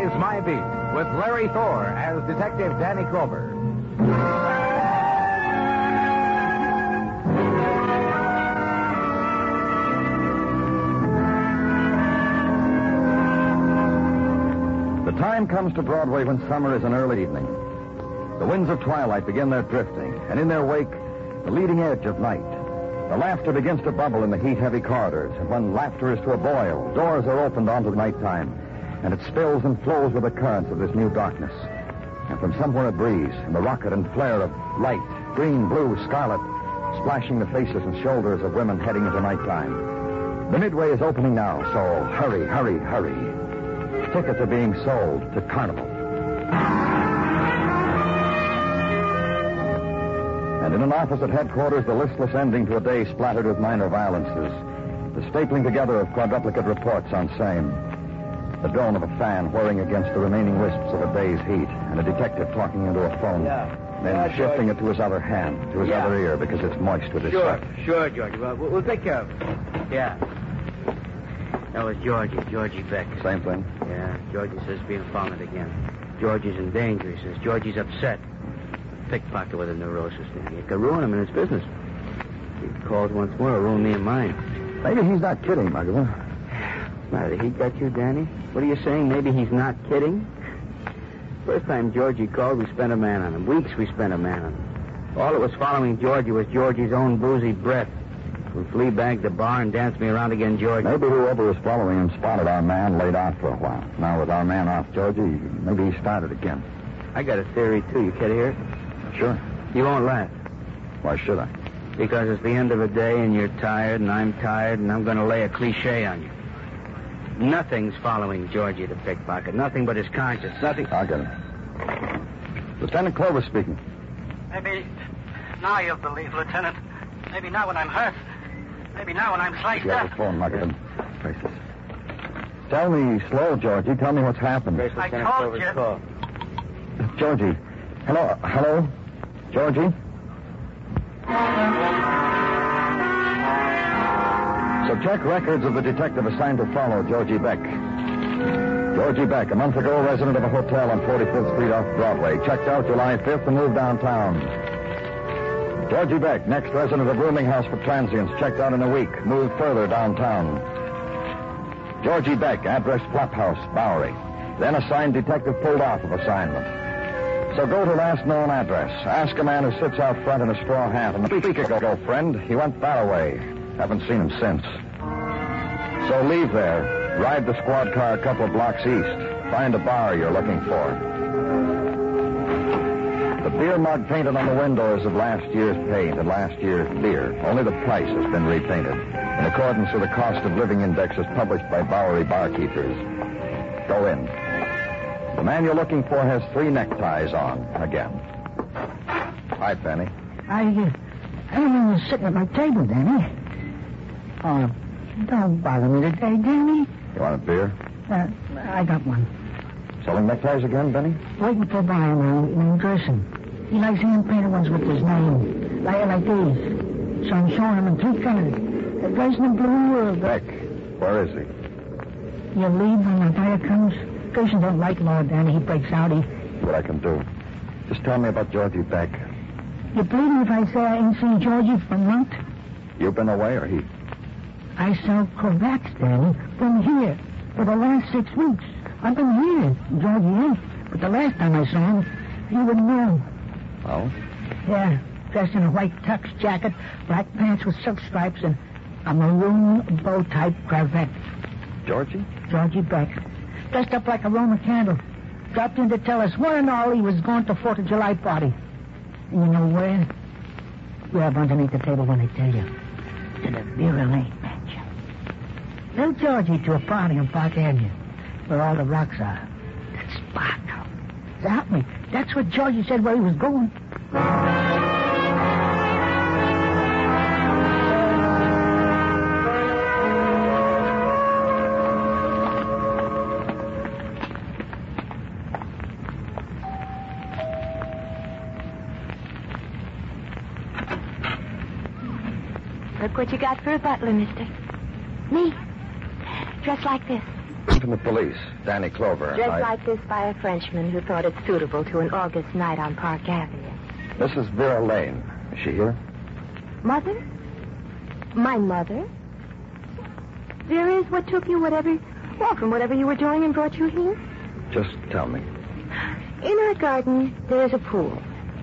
Broadway's My Beat, with Larry Thor as Detective Danny Clover. The time comes to Broadway when summer is an early evening. The winds of twilight begin their drifting, and in their wake, the leading edge of night. The laughter begins to bubble in the heat-heavy corridors, and when laughter is to a boil, doors are opened onto the nighttime, and it spills and flows with the currents of this new darkness. And from somewhere a breeze, and the rocket and flare of light, green, blue, scarlet, splashing the faces and shoulders of women heading into nighttime. The midway is opening now, so hurry, hurry, hurry. Tickets are being sold to Carnival. And in an office at headquarters, the listless ending to a day splattered with minor violences. The stapling together of quadruplicate reports on same. The drone of a fan whirring against the remaining wisps of a day's heat, and a detective talking into a phone. Yeah. Then Yeah, shifting George. it to his other hand, to his Yeah. other ear, because it's moist with his Sure, sweat. sure, Georgie. Well, we'll we'll take care of it. Yeah. That was Georgie, Georgie Beck. Same thing. Yeah, Georgie says being founded again. Georgie's in danger, he says. Georgie's upset. Pickpocket with a neurosis. It could ruin him in his business. He calls once more, it'll ruin me and mine. Maybe he's not kidding, Muggavan. Matter, he got you, Danny? What are you saying? Maybe he's not kidding? First time Georgie called, we spent a man on him. Weeks we spent a man on him. All that was following Georgie was Georgie's own boozy breath. We flea bagged the bar and danced me around again, Georgie. Maybe whoever was following him spotted our man laid out for a while. Now with our man off, Georgie, maybe he started again. I got a theory, too. You care to hear it? Sure. You won't laugh. Why should I? Because it's the end of the day and you're tired and I'm tired and I'm going to lay a cliche on you. Nothing's following Georgie the pickpocket. Nothing but his conscience. Nothing. I'll get him. Lieutenant Clover speaking. Maybe now you'll believe, Lieutenant. Maybe now when I'm hurt. Maybe now when I'm sliced You have up. the phone, Muggavan. Faces. Tell me slow, Georgie. Tell me what's happened. Grace I Lieutenant told Clover's you. call. Georgie. Hello. uh, Hello? Georgie? Check records of the detective assigned to follow Georgie Beck. Georgie Beck, a month ago resident of a hotel on 45th Street off Broadway, checked out July 5th and moved downtown. Georgie Beck, next resident of a rooming house for transients, checked out in a week, moved further downtown. Georgie Beck, address Flap House, Bowery. Then assigned detective pulled off of assignment. So go to last known address. Ask a man who sits out front in a straw hat. And a week ago, friend, he went that way. Haven't seen him since. So leave there. Ride the squad car a couple of blocks east. Find a bar you're looking for. The beer mug painted on the window is of last year's paint and last year's beer. Only the price has been repainted in accordance with the cost of living indexes published by Bowery barkeepers. Go in. The man you're looking for has three neckties on again. Hi, Penny. I, uh, I was sitting at my table, Danny. Oh, don't bother me today, Danny. You want a beer? Uh, I got one. Selling neckties again, Benny? Waiting for a buyer now in dressing. He likes hand-painted ones with his name, like, like these. So I'm showing him in three colors. The in blue, the... Beck. Where is he? You leave when the buyer comes? Grayson don't like Lord Danny. He breaks out. He... What I can do. Just tell me about Georgie Beck. You believe me if I say I ain't seen Georgie for a month? You been away or he? I cravats, Danny, from here for the last six weeks. I've been here, Georgie ain't. But the last time I saw him, you wouldn't know. Oh? Yeah, dressed in a white tux jacket, black pants with silk stripes, and a maroon bow-type cravat. Georgie? Georgie Beck. Dressed up like a Roman candle. Dropped in to tell us one and all he was going to Fourth of July party. And you know where? Grab underneath the table when I tell you. To the Vera Lane mansion. Little Georgie to a party on Park Avenue, where all the rocks are. But Help me. That's what Georgie said where he was going. Look what you got for a butler, mister. Me. Dressed like this. From the police, Danny Clover. Dressed I- like this by a Frenchman who thought it suitable to an August night on Park Avenue. Mrs. Vera Lane. Is she here? Mother? My mother? There is what took you whatever, well, from whatever you were doing and brought you here? Just tell me. In our garden, there is a pool.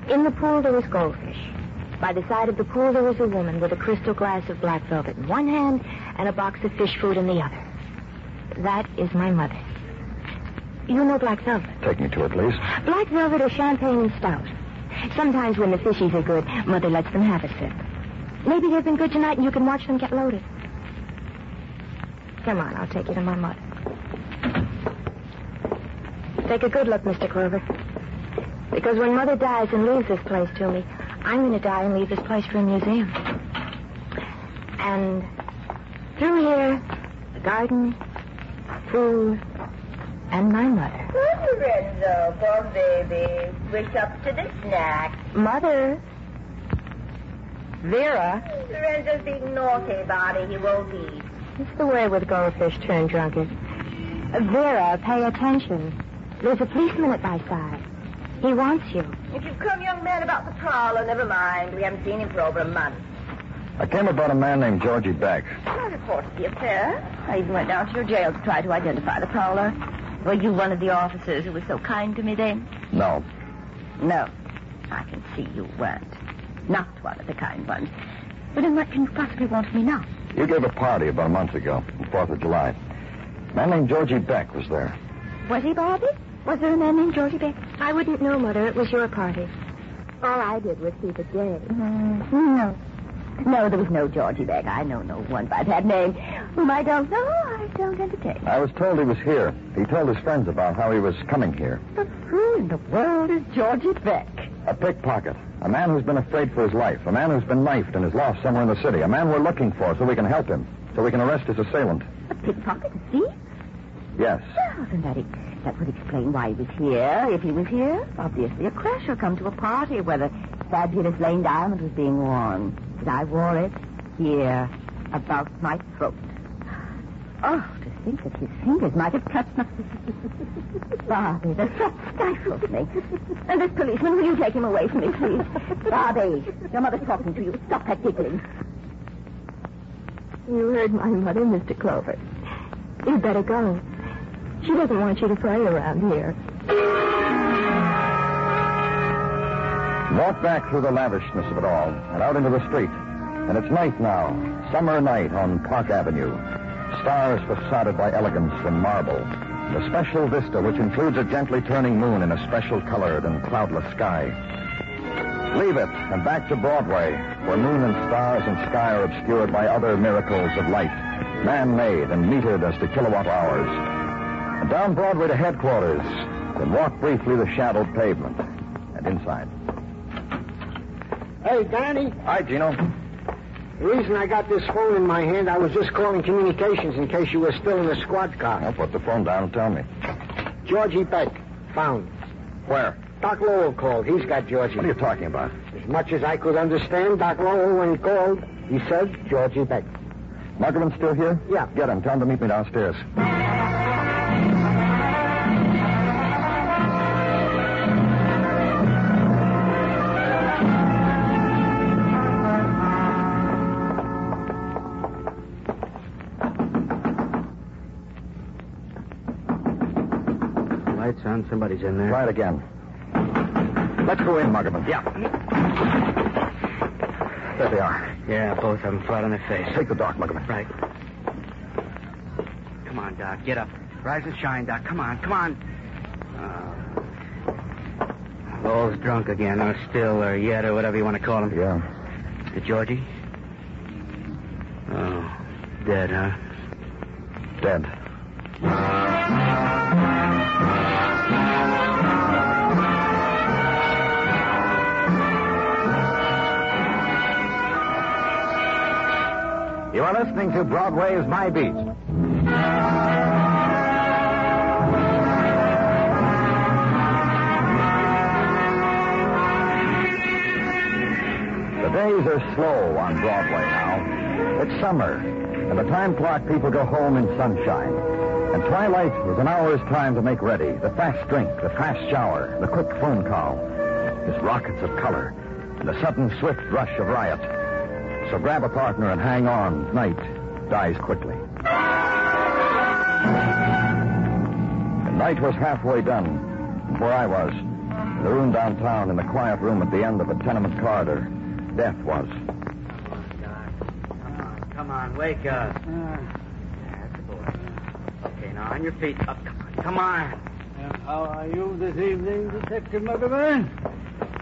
In the pool, there is goldfish. By the side of the pool, there is a woman with a crystal glass of black velvet in one hand and a box of fish food in the other. That is my mother. You know black velvet. Take me to it, please. Black velvet or champagne and stout. Sometimes when the fishies are good, Mother lets them have a sip. Maybe they've been good tonight and you can watch them get loaded. Come on, I'll take you to my mother. Take a good look, Mr. Clover. Because when Mother dies and leaves this place to me, I'm going to die and leave this place for a museum. And through here, the garden, food, and my mother. Lorenzo, poor baby. Wish up to the snack. Mother. Vera. Lorenzo's being naughty, Bobby. He won't eat. It's the way with goldfish turned drunkards. Vera, pay attention. There's a policeman at my side. He wants you. If you've come, young man, about the prowler, never mind. We haven't seen him for over a month. I came about a man named Georgie Beck. I reported the affair. I even went down to your jail to try to identify the prowler. Were you one of the officers who was so kind to me then? No. No. I can see you weren't. Not one of the kind ones. But then what can you possibly want of me now? You gave a party about a month ago, the 4th of July. A man named Georgie Beck was there. Was he, Bobby? Was there a man named Georgie Beck? I wouldn't know, Mother. It was your party. All I did was see the day. Mm, no. No, there was no Georgie Beck. I know no one by that name. Whom I don't know, I don't entertain. I was told he was here. He told his friends about how he was coming here. But who in the world is Georgie Beck? A pickpocket. A man who's been afraid for his life. A man who's been knifed and is lost somewhere in the city. A man we're looking for so we can help him. So we can arrest his assailant. A pickpocket, thief? Yes. Well, then that, that would explain why he was here. If he was here, obviously a crasher come to a party where the fabulous Lane Diamond was being worn. And I wore it here, about my throat. Oh, to think that his fingers might have touched my... Bobby, the threat stifles me. And this policeman, will you take him away from me, please? Bobby, your mother's talking to you. Stop that giggling. You heard my mother, Mr. Clover. You'd better go. She doesn't want you to play around here. Walk back through the lavishness of it all and out into the street. And it's night now, summer night on Park Avenue. Stars facaded by elegance and marble. The special vista which includes a gently turning moon in a special colored and cloudless sky. Leave it and back to Broadway, where moon and stars and sky are obscured by other miracles of light, man-made and metered as to kilowatt hours. And down Broadway to headquarters, then walk briefly the shadowed pavement and inside. Hey, Danny, Hi, Gino. the reason I got this phone in my hand, I was just calling communications in case you were still in the squad car. Now put the phone down and tell me. Georgie Beck, found. Where? Doc Lowell called. He's got Georgie. What are you talking about? As much as I could understand, Doc Lowell, when he called, he said Georgie Beck. Muggavan still here? Yeah. Get him. Tell him to meet me downstairs. Somebody's in there. Try it again. Let's go in, Muggavan. Yeah. There they are. Yeah, both of them flat on their face. Take the dark, Muggavan. Right. Come on, Doc. Get up. Rise and shine, Doc. Come on, come on. Uh, Lowell's drunk again, or still, or yet, or whatever you want to call him. Yeah. The Georgie? Oh, dead, huh? Dead. You're listening to Broadway's My Beat. The days are slow on Broadway now. It's summer, and the time clock people go home in sunshine. And twilight is an hour's time to make ready. The fast drink, the fast shower, the quick phone call. It's rockets of color, and the sudden swift rush of riot. So grab a partner and hang on. Night dies quickly. The night was halfway done. Where I was, in the room downtown, in the quiet room at the end of a tenement corridor, death was. Come on, come on, wake up. That's the boy. Okay, now on your feet. Up, come on, come on. How are you this evening, Detective Muggavan?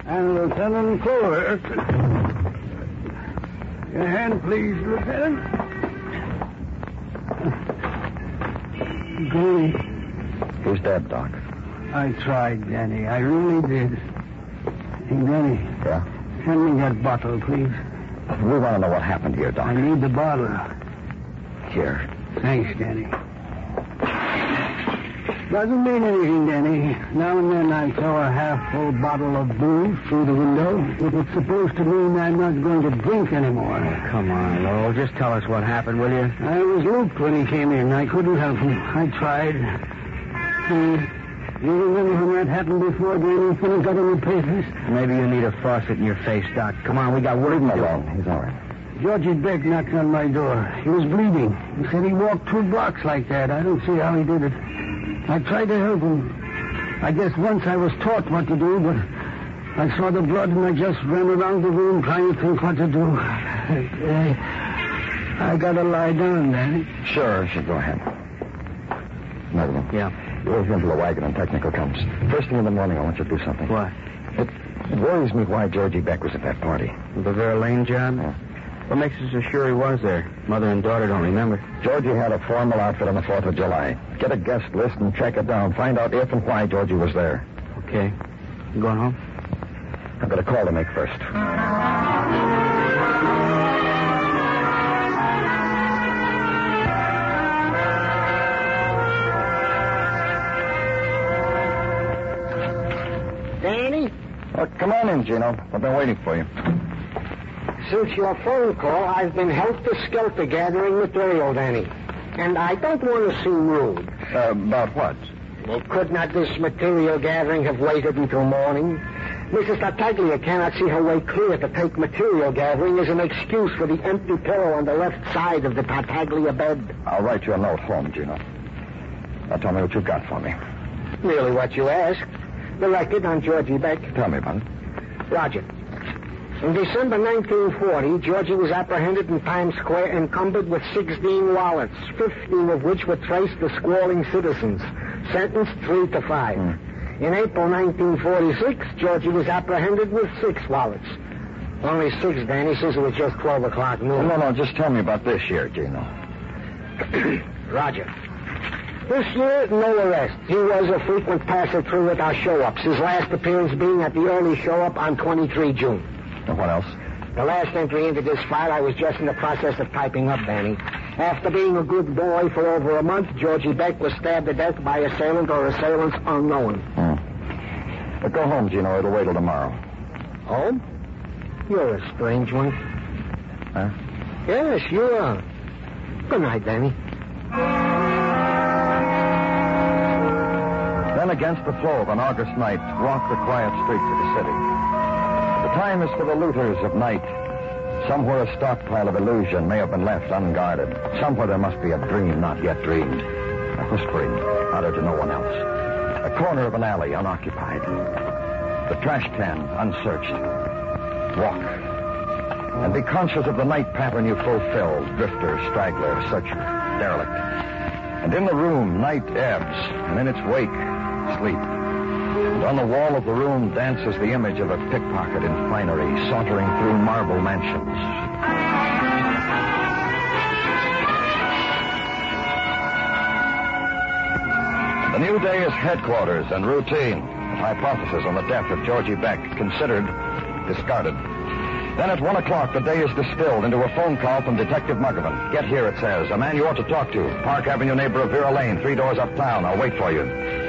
And Lieutenant Clover. Your hand, please, Lieutenant. Danny, Who's dead, Doc? I tried, Danny. I really did. Hey, Danny, Yeah? hand me that bottle, please. We want to know what happened here, Doc. I need the bottle. Here. Thanks, Danny. Doesn't mean anything, Danny. Now and then I throw a half-full bottle of booze through the window. If it's supposed to mean I'm not going to drink anymore. Come on, Lowell. Just tell us what happened, will you? I was looped when he came in. I couldn't help him. I tried. Uh, you remember when that happened before, Danny? When it got in the papers? Maybe you need a faucet in your face, Doc. Come on, we got work Leave him to do. alone. He's all right. Georgie Beck knocked on my door. He was bleeding. He said he walked two blocks like that. I don't see how he did it. I tried to help him. I guess once I was taught what to do, but I saw the blood and I just ran around the room trying to think what to do. I, I gotta lie down, Danny. Sure, sure, go ahead. Muggavan. Yeah. You always into the wagon and technical comes. First thing in the morning, I want you to do something. What? It, worries me why Georgie Beck was at that party. The Vera Lane job? Yeah. What makes us so sure he was there? Mother and daughter don't remember. Georgie had a formal outfit on the 4th of July. Get a guest list and check it down. Find out if and why Georgie was there. Okay. You going home? I've got a call to make first. Danny, Well, come on in, Gino. I've been waiting for you. Since your phone call, I've been helter-skelter gathering material, Danny. And I don't want to seem rude. Uh, about what? Well, could not this material gathering have waited until morning? Mrs. Tartaglia cannot see her way clear to take material gathering as an excuse for the empty pillow on the left side of the Tartaglia bed. I'll write you a note home, Gino. Now tell me what you've got for me. Really what you asked. The record on Georgie Beck. Tell me about it. Roger. In December 1940, Georgie was apprehended in Times Square encumbered with 16 wallets, 15 of which were traced to squalling citizens, sentenced three to five. Hmm. In April 1946, Georgie was apprehended with six wallets. Only six, Danny, since it was just 12 o'clock No, noon. no, no. Just tell me about this year, Gino. Roger. This year, no arrest. He was a frequent passer through at our show-ups, his last appearance being at the early show-up on 23 June. And what else? The last entry into this file I was just in the process of typing up, Danny. After being a good boy for over a month, Georgie Beck was stabbed to death by assailant or assailants unknown. Hmm. But go home, Gino. It'll wait till tomorrow. Home? You're a strange one. Huh? Yes, you are. Good night, Danny. Then against the flow of an August night, walk the quiet streets of the city. Time is for the looters of night. Somewhere a stockpile of illusion may have been left unguarded. Somewhere there must be a dream not yet dreamed. A whispering uttered to no one else. A corner of an alley unoccupied. The trash can unsearched. Walk. And be conscious of the night pattern you fulfill. Drifter, straggler, searcher, derelict. And in the room, night ebbs, and in its wake, sleep. On the wall of the room dances the image of a pickpocket in finery, sauntering through marble mansions. The new day is headquarters and routine. The hypothesis on the death of Georgie Beck considered, discarded. Then at 1 o'clock, the day is distilled into a phone call from Detective Muggavan. Get here, it says. A man you ought to talk to. Park Avenue neighbor of Vera Lane, three doors uptown. I'll wait for you.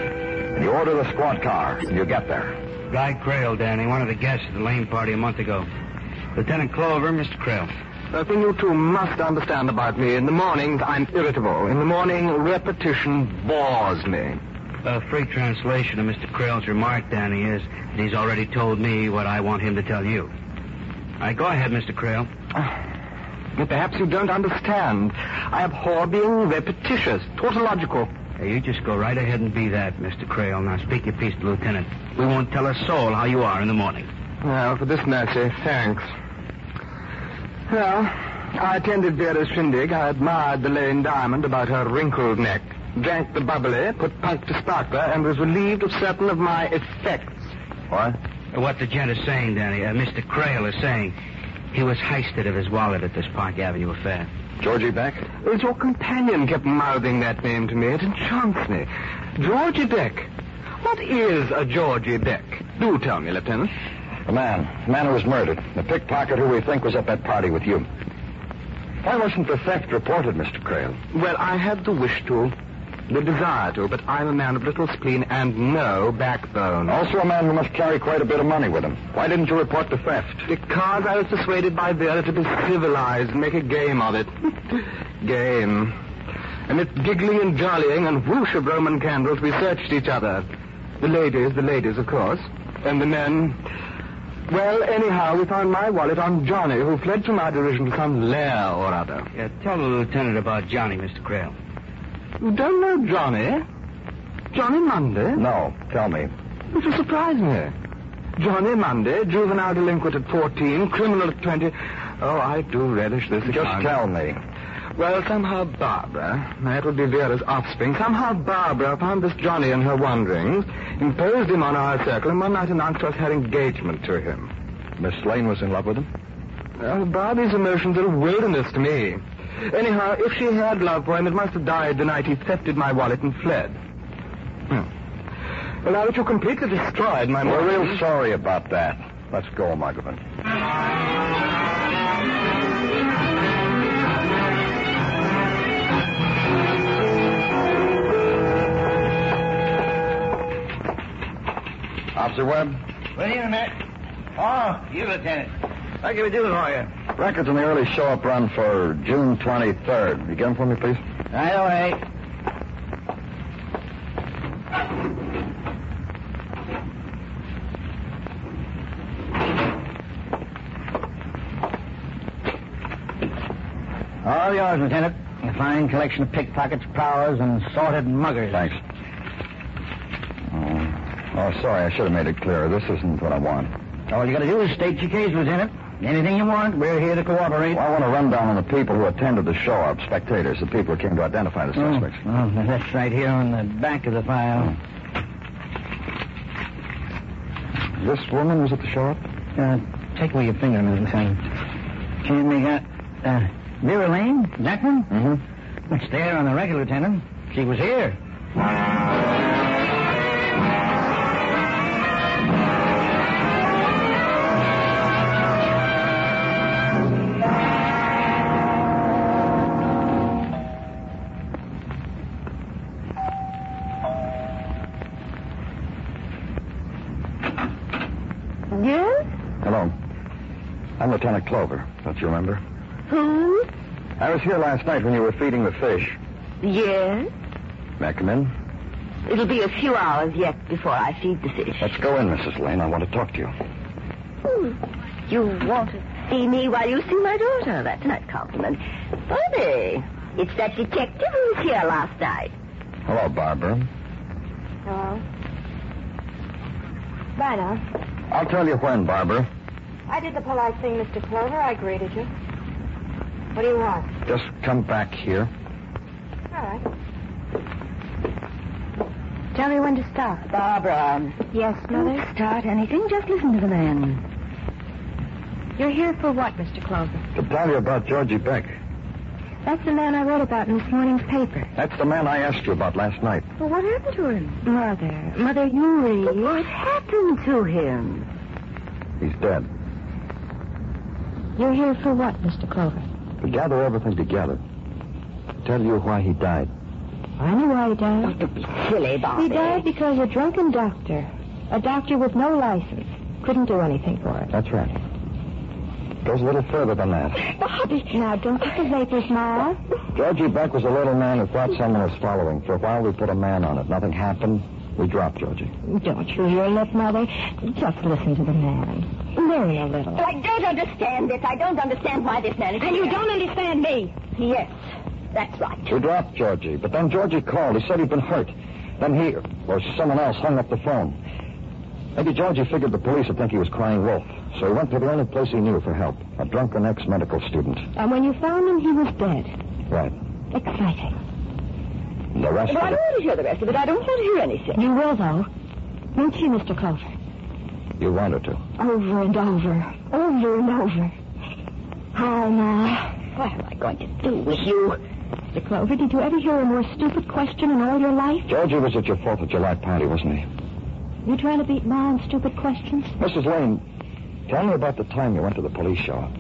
And you order the squad car, and you get there. Guy Crail, Danny, one of the guests at the Lane party a month ago. Lieutenant Clover, Mr. Crail. The thing you two must understand about me. In the mornings, I'm irritable. In the morning, repetition bores me. A free translation of Mr. Crail's remark, Danny, is that he's already told me what I want him to tell you. All right, go ahead, Mr. Crail. Ah, perhaps you don't understand. I abhor being repetitious, tautological. Hey, you just go right ahead and be that, Mr. Crail. Now speak your piece to Lieutenant. We won't tell a soul how you are in the morning. Well, for this matter, thanks. Well, I attended Vera Shindig. I admired the Lane Diamond about her wrinkled neck, drank the bubbly, put punk to sparkler, and was relieved of certain of my effects. What? What the gent is saying, Danny, uh, Mr. Crail is saying, he was heisted of his wallet at this Park Avenue affair. Georgie Beck? As your companion kept mouthing that name to me, it enchants me. Georgie Beck. What is a Georgie Beck? Do tell me, Lieutenant. The man. The man who was murdered. The pickpocket who we think was at that party with you. Why wasn't the theft reported, Mr. Crail? Well, I had the wish to, the desire to, but I'm a man of little spleen and no backbone. Also a man who must carry quite a bit of money with him. Why didn't you report the theft? Because I was persuaded by Vera to be civilized and make a game of it. game. Amidst giggling and jollying and whoosh of Roman candles, we searched each other. The ladies, the ladies, of course. And the men. Well, anyhow, we found my wallet on Johnny, who fled from our derision to some lair or other. Yeah, tell the lieutenant about Johnny, Mr. Crail. You don't know Johnny? Johnny Monday? No. Tell me. It will surprise eh? me. Johnny Monday, juvenile delinquent at 14, criminal at 20. Oh, I do relish this Just account. tell me. Well, somehow Barbara, that would be Vera's offspring, somehow Barbara found this Johnny in her wanderings, imposed him on our circle, and one night announced us her engagement to him. Miss Lane was in love with him? Well, Barbie's emotions are a wilderness to me. Anyhow, if she had love for him, it must have died the night he thefted my wallet and fled. Hmm. Well, now that you completely destroyed my We're morals- real sorry about that. Let's go, Muggavan. Officer Webb, What do you, Matt? Oh, you, Lieutenant. What can we do for you? Records on the early show-up run for June 23rd. You get them for me, please? Right away. All yours, Lieutenant. A fine collection of pickpockets, prowlers, and sorted muggers. Thanks. Oh, oh, sorry, I should have made it clearer. This isn't what I want. All you got to do is state your case, Lieutenant. Anything you want, we're here to cooperate. Well, I want a rundown on the people who attended the show-up, spectators, the people who came to identify the suspects. Oh, oh, that's right here on the back of the file. This woman was at the show-up? Uh, take away your finger, Mrs. Lane. She we got uh, Vera Lane, that one? Mm-hmm. It's there on the record, Lieutenant. She was here. Lieutenant Clover. Don't you remember? Who? I was here last night when you were feeding the fish. Yes? May I come in? It'll be a few hours yet before I feed the fish. Let's go in, Mrs. Lane. I want to talk to you. Hmm. You want to see me while you see my daughter? That's not a nice compliment. Funny. It's that detective who was here last night. Hello, Barbara. Hello. Bye now. I'll tell you when, Barbara. I did the polite thing, Mr. Clover. I greeted you. What do you want? Just come back here. All right. Tell me when to start. Barbara. Yes, Mother? Don't start anything. Just listen to the man. You're here for what, Mr. Clover? To tell you about Georgie Beck. That's the man I read about in this morning's paper. That's the man I asked you about last night. Well, what happened to him? Mother. Mother, you read. What happened to him? He's dead. You're here for what, Mr. Clover? To gather everything together. Tell you why he died. I know why he died. Don't be silly, Bobby. He died because a drunken doctor, a doctor with no license, couldn't do anything for him. That's right. Goes a little further than that. Bobby! Now, don't get the vapors, Ma. Georgie Beck was a little man who thought someone was following. For a while, we put a man on it. Nothing happened. We dropped Georgie. Don't chew your lip, Mother. Just listen to the man. Learn a little. I don't understand this. I don't understand why this man is And you don't understand me. Yes, that's right. We dropped Georgie, but then Georgie called. He said he'd been hurt. Then he, or someone else, hung up the phone. Maybe Georgie figured the police would think he was crying wolf, so he went to the only place he knew for help, a drunken ex-medical student. And when you found him, he was dead. Right. Exciting. And the rest Well, I don't it, want to hear the rest of it. I don't want to hear anything. You will, though. Won't you, Mr. Clover? You want wanted to. Over and over. Over and over. Hi, Ma. What am I going to do with you? Mr. Clover, did you ever hear a more stupid question in all your life? Georgie was at your Fourth of July party, wasn't he? You trying to beat Ma on stupid questions? Mrs. Lane, tell me about the time you went to the police show.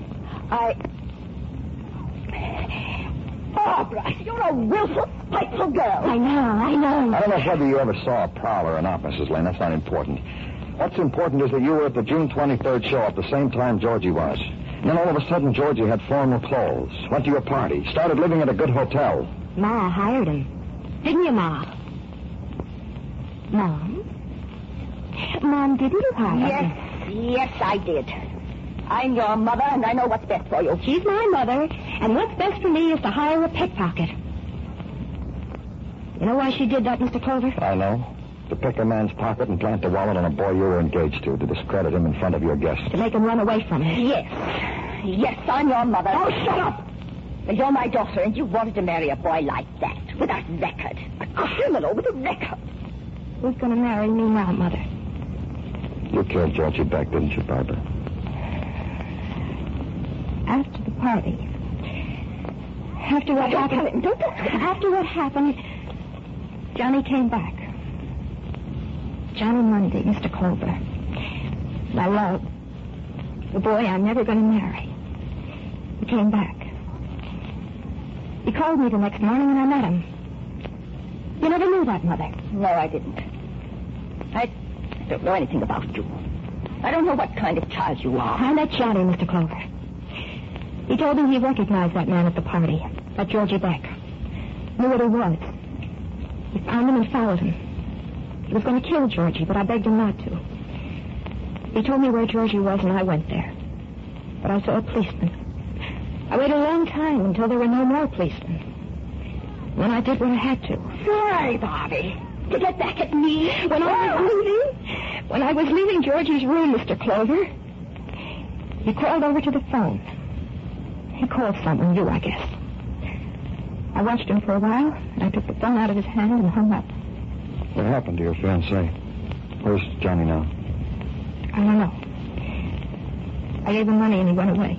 I. Barbara, you're a willful, spiteful girl. I know, I know. I don't know whether you ever saw a prowler or not, Mrs. Lane. That's not important. What's important is that you were at the June 23rd show at the same time Georgie was. And then all of a sudden, Georgie had formal clothes, went to your party, started living at a good hotel. Ma hired him. Didn't you, Ma? Mom? Mom, didn't you hire him? Yes, yes, I did. I'm your mother, and I know what's best for you. She's my mother, and what's best for me is to hire a pickpocket. You know why she did that, Mr. Clover? I know. To pick a man's pocket and plant the wallet on a boy you were engaged to, to discredit him in front of your guests. To make him run away from me. Yes, yes, I'm your mother. Oh, shut up! And you're my daughter, and you wanted to marry a boy like that, with a record. A criminal with a record. Who's going to marry me now, Mother? You killed Georgie Beck, didn't you, Barbara? After the party. After what Don't happened. tell him. Don't tell him. After what happened, Johnny came back. Johnny Monday, Mr. Clover. My love. The boy I'm never going to marry. He came back. He called me the next morning and I met him. You never knew that, Mother. No, I didn't. I don't know anything about you. I don't know what kind of child you are. I met Johnny, Mr. Clover. He told me he recognized that man at the party, that Georgie Beck. Knew what he was. He found him and followed him. Was going to kill Georgie, but I begged him not to. He told me where Georgie was, and I went there. But I saw a policeman. I waited a long time until there were no more policemen. Then I did what I had to. Why, Bobby? To get back at me? When I was oh. leaving, when I was leaving Georgie's room, Mr. Clover, he crawled over to the phone. He called someone, you, I guess. I watched him for a while, and I took the phone out of his hand and hung up. What happened to your fiancé? Where's Johnny now? I don't know. I gave him money and he went away.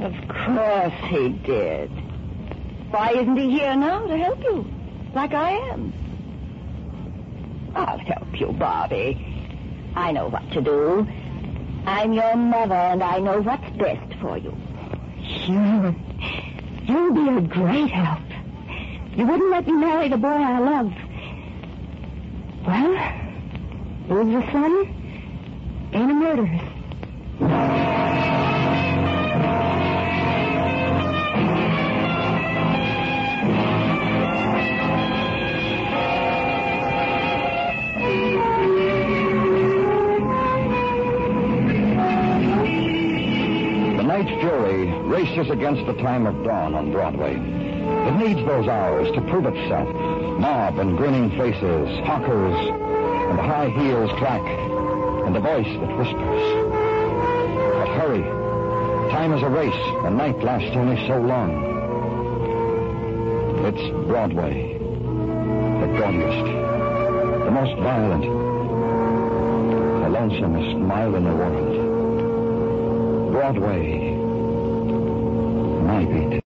Of course he did. Why isn't he here now to help you? Like I am. I'll help you, Bobby. I know what to do. I'm your mother, and I know what's best for you. Sure. You'll be a great help. You wouldn't let me marry the boy I love. Well, lose a son ain't a murderess. Against the time of dawn on Broadway. It needs those hours to prove itself. Mob and grinning faces, hawkers, and high heels clack, and a voice that whispers. But hurry. Time is a race, and night lasts only so long. It's Broadway. The gaudiest, the most violent, the lonesomest mile in the world. Broadway. My beat.